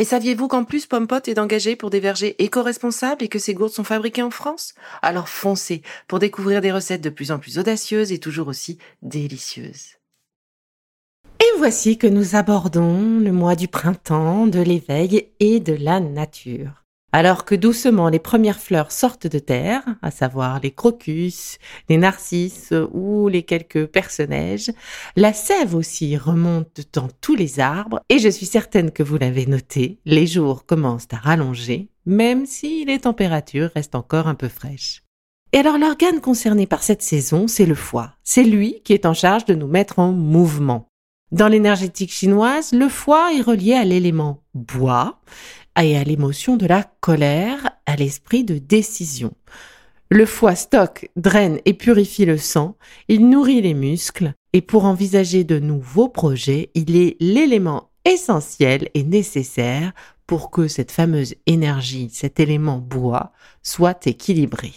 Et saviez-vous qu'en plus Pompot est engagé pour des vergers éco-responsables et que ces gourdes sont fabriquées en France? Alors foncez pour découvrir des recettes de plus en plus audacieuses et toujours aussi délicieuses. Et voici que nous abordons le mois du printemps, de l'éveil et de la nature. Alors que doucement les premières fleurs sortent de terre, à savoir les crocus, les narcisses ou les quelques personnages, la sève aussi remonte dans tous les arbres et je suis certaine que vous l'avez noté, les jours commencent à rallonger, même si les températures restent encore un peu fraîches. Et alors l'organe concerné par cette saison, c'est le foie. C'est lui qui est en charge de nous mettre en mouvement. Dans l'énergétique chinoise, le foie est relié à l'élément bois et à l'émotion de la colère, à l'esprit de décision. Le foie stocke, draine et purifie le sang, il nourrit les muscles, et pour envisager de nouveaux projets, il est l'élément essentiel et nécessaire pour que cette fameuse énergie, cet élément bois, soit équilibré.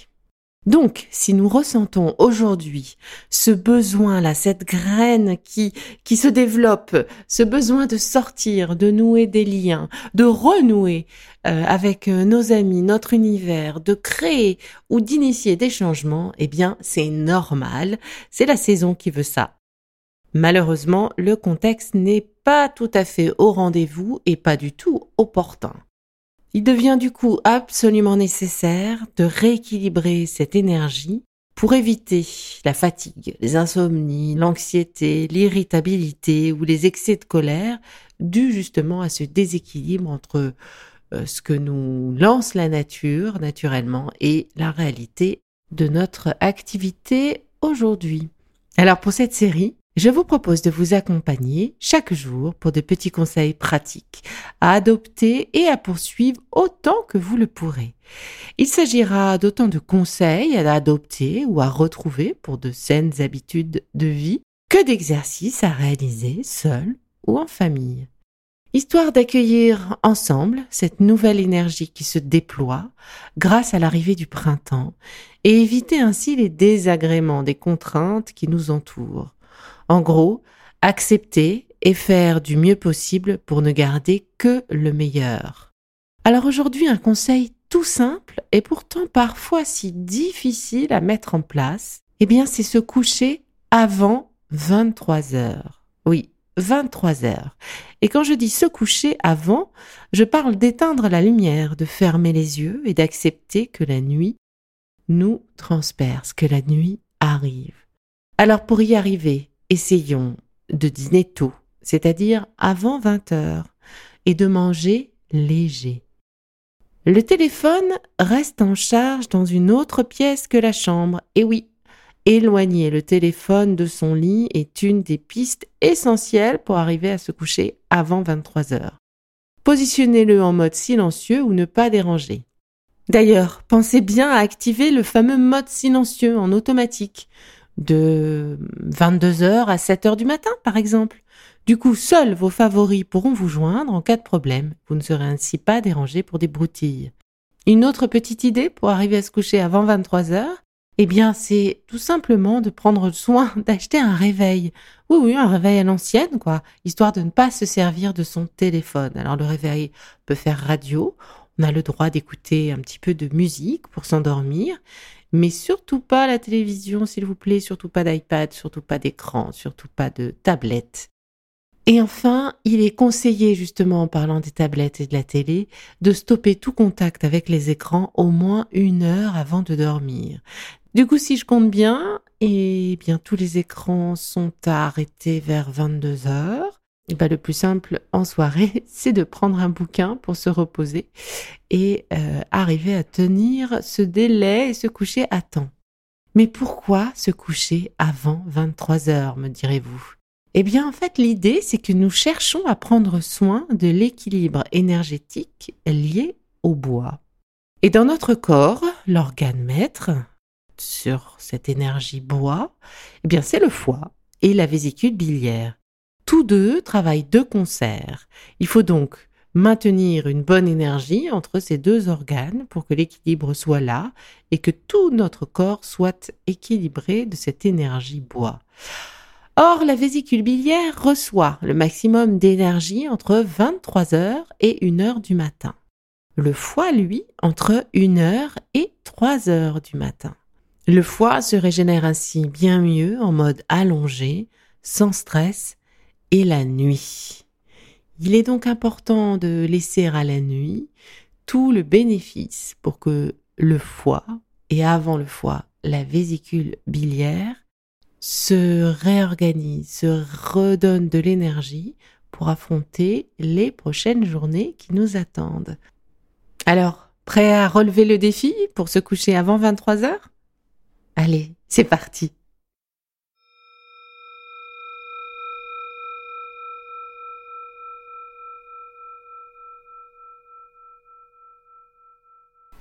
Donc, si nous ressentons aujourd'hui ce besoin-là, cette graine qui, qui se développe, ce besoin de sortir, de nouer des liens, de renouer euh, avec euh, nos amis, notre univers, de créer ou d'initier des changements, eh bien, c'est normal. C'est la saison qui veut ça. Malheureusement, le contexte n'est pas tout à fait au rendez-vous et pas du tout opportun. Il devient du coup absolument nécessaire de rééquilibrer cette énergie pour éviter la fatigue, les insomnies, l'anxiété, l'irritabilité ou les excès de colère dus justement à ce déséquilibre entre euh, ce que nous lance la nature naturellement et la réalité de notre activité aujourd'hui. Alors pour cette série, je vous propose de vous accompagner chaque jour pour de petits conseils pratiques à adopter et à poursuivre autant que vous le pourrez. Il s'agira d'autant de conseils à adopter ou à retrouver pour de saines habitudes de vie que d'exercices à réaliser seul ou en famille. Histoire d'accueillir ensemble cette nouvelle énergie qui se déploie grâce à l'arrivée du printemps et éviter ainsi les désagréments des contraintes qui nous entourent en gros, accepter et faire du mieux possible pour ne garder que le meilleur. Alors aujourd'hui, un conseil tout simple et pourtant parfois si difficile à mettre en place, eh bien c'est se coucher avant 23 heures. Oui, 23 heures. Et quand je dis se coucher avant, je parle d'éteindre la lumière, de fermer les yeux et d'accepter que la nuit nous transperce, que la nuit arrive. Alors pour y arriver, essayons de dîner tôt, c'est-à-dire avant 20 heures, et de manger léger. Le téléphone reste en charge dans une autre pièce que la chambre, et oui, éloigner le téléphone de son lit est une des pistes essentielles pour arriver à se coucher avant 23 heures. Positionnez-le en mode silencieux ou ne pas déranger. D'ailleurs, pensez bien à activer le fameux mode silencieux en automatique de 22h à 7h du matin, par exemple. Du coup, seuls vos favoris pourront vous joindre en cas de problème. Vous ne serez ainsi pas dérangé pour des broutilles. Une autre petite idée pour arriver à se coucher avant 23 heures, eh bien, c'est tout simplement de prendre soin d'acheter un réveil. Oui, oui, un réveil à l'ancienne, quoi, histoire de ne pas se servir de son téléphone. Alors, le réveil peut faire radio. On a le droit d'écouter un petit peu de musique pour s'endormir mais surtout pas la télévision, s'il vous plaît, surtout pas d'iPad, surtout pas d'écran, surtout pas de tablette. Et enfin, il est conseillé, justement en parlant des tablettes et de la télé, de stopper tout contact avec les écrans au moins une heure avant de dormir. Du coup, si je compte bien, et bien tous les écrans sont arrêtés vers 22 heures. Et ben, le plus simple en soirée, c'est de prendre un bouquin pour se reposer et euh, arriver à tenir ce délai et se coucher à temps. Mais pourquoi se coucher avant 23 heures, me direz-vous? Eh bien, en fait, l'idée, c'est que nous cherchons à prendre soin de l'équilibre énergétique lié au bois. Et dans notre corps, l'organe maître sur cette énergie bois, eh bien, c'est le foie et la vésicule biliaire. Tous deux travaillent de concert. Il faut donc maintenir une bonne énergie entre ces deux organes pour que l'équilibre soit là et que tout notre corps soit équilibré de cette énergie bois. Or, la vésicule biliaire reçoit le maximum d'énergie entre 23 heures et 1 heure du matin. Le foie, lui, entre 1 heure et 3 heures du matin. Le foie se régénère ainsi bien mieux en mode allongé, sans stress, et la nuit. Il est donc important de laisser à la nuit tout le bénéfice pour que le foie, et avant le foie, la vésicule biliaire, se réorganise, se redonne de l'énergie pour affronter les prochaines journées qui nous attendent. Alors, prêt à relever le défi pour se coucher avant 23 heures? Allez, c'est parti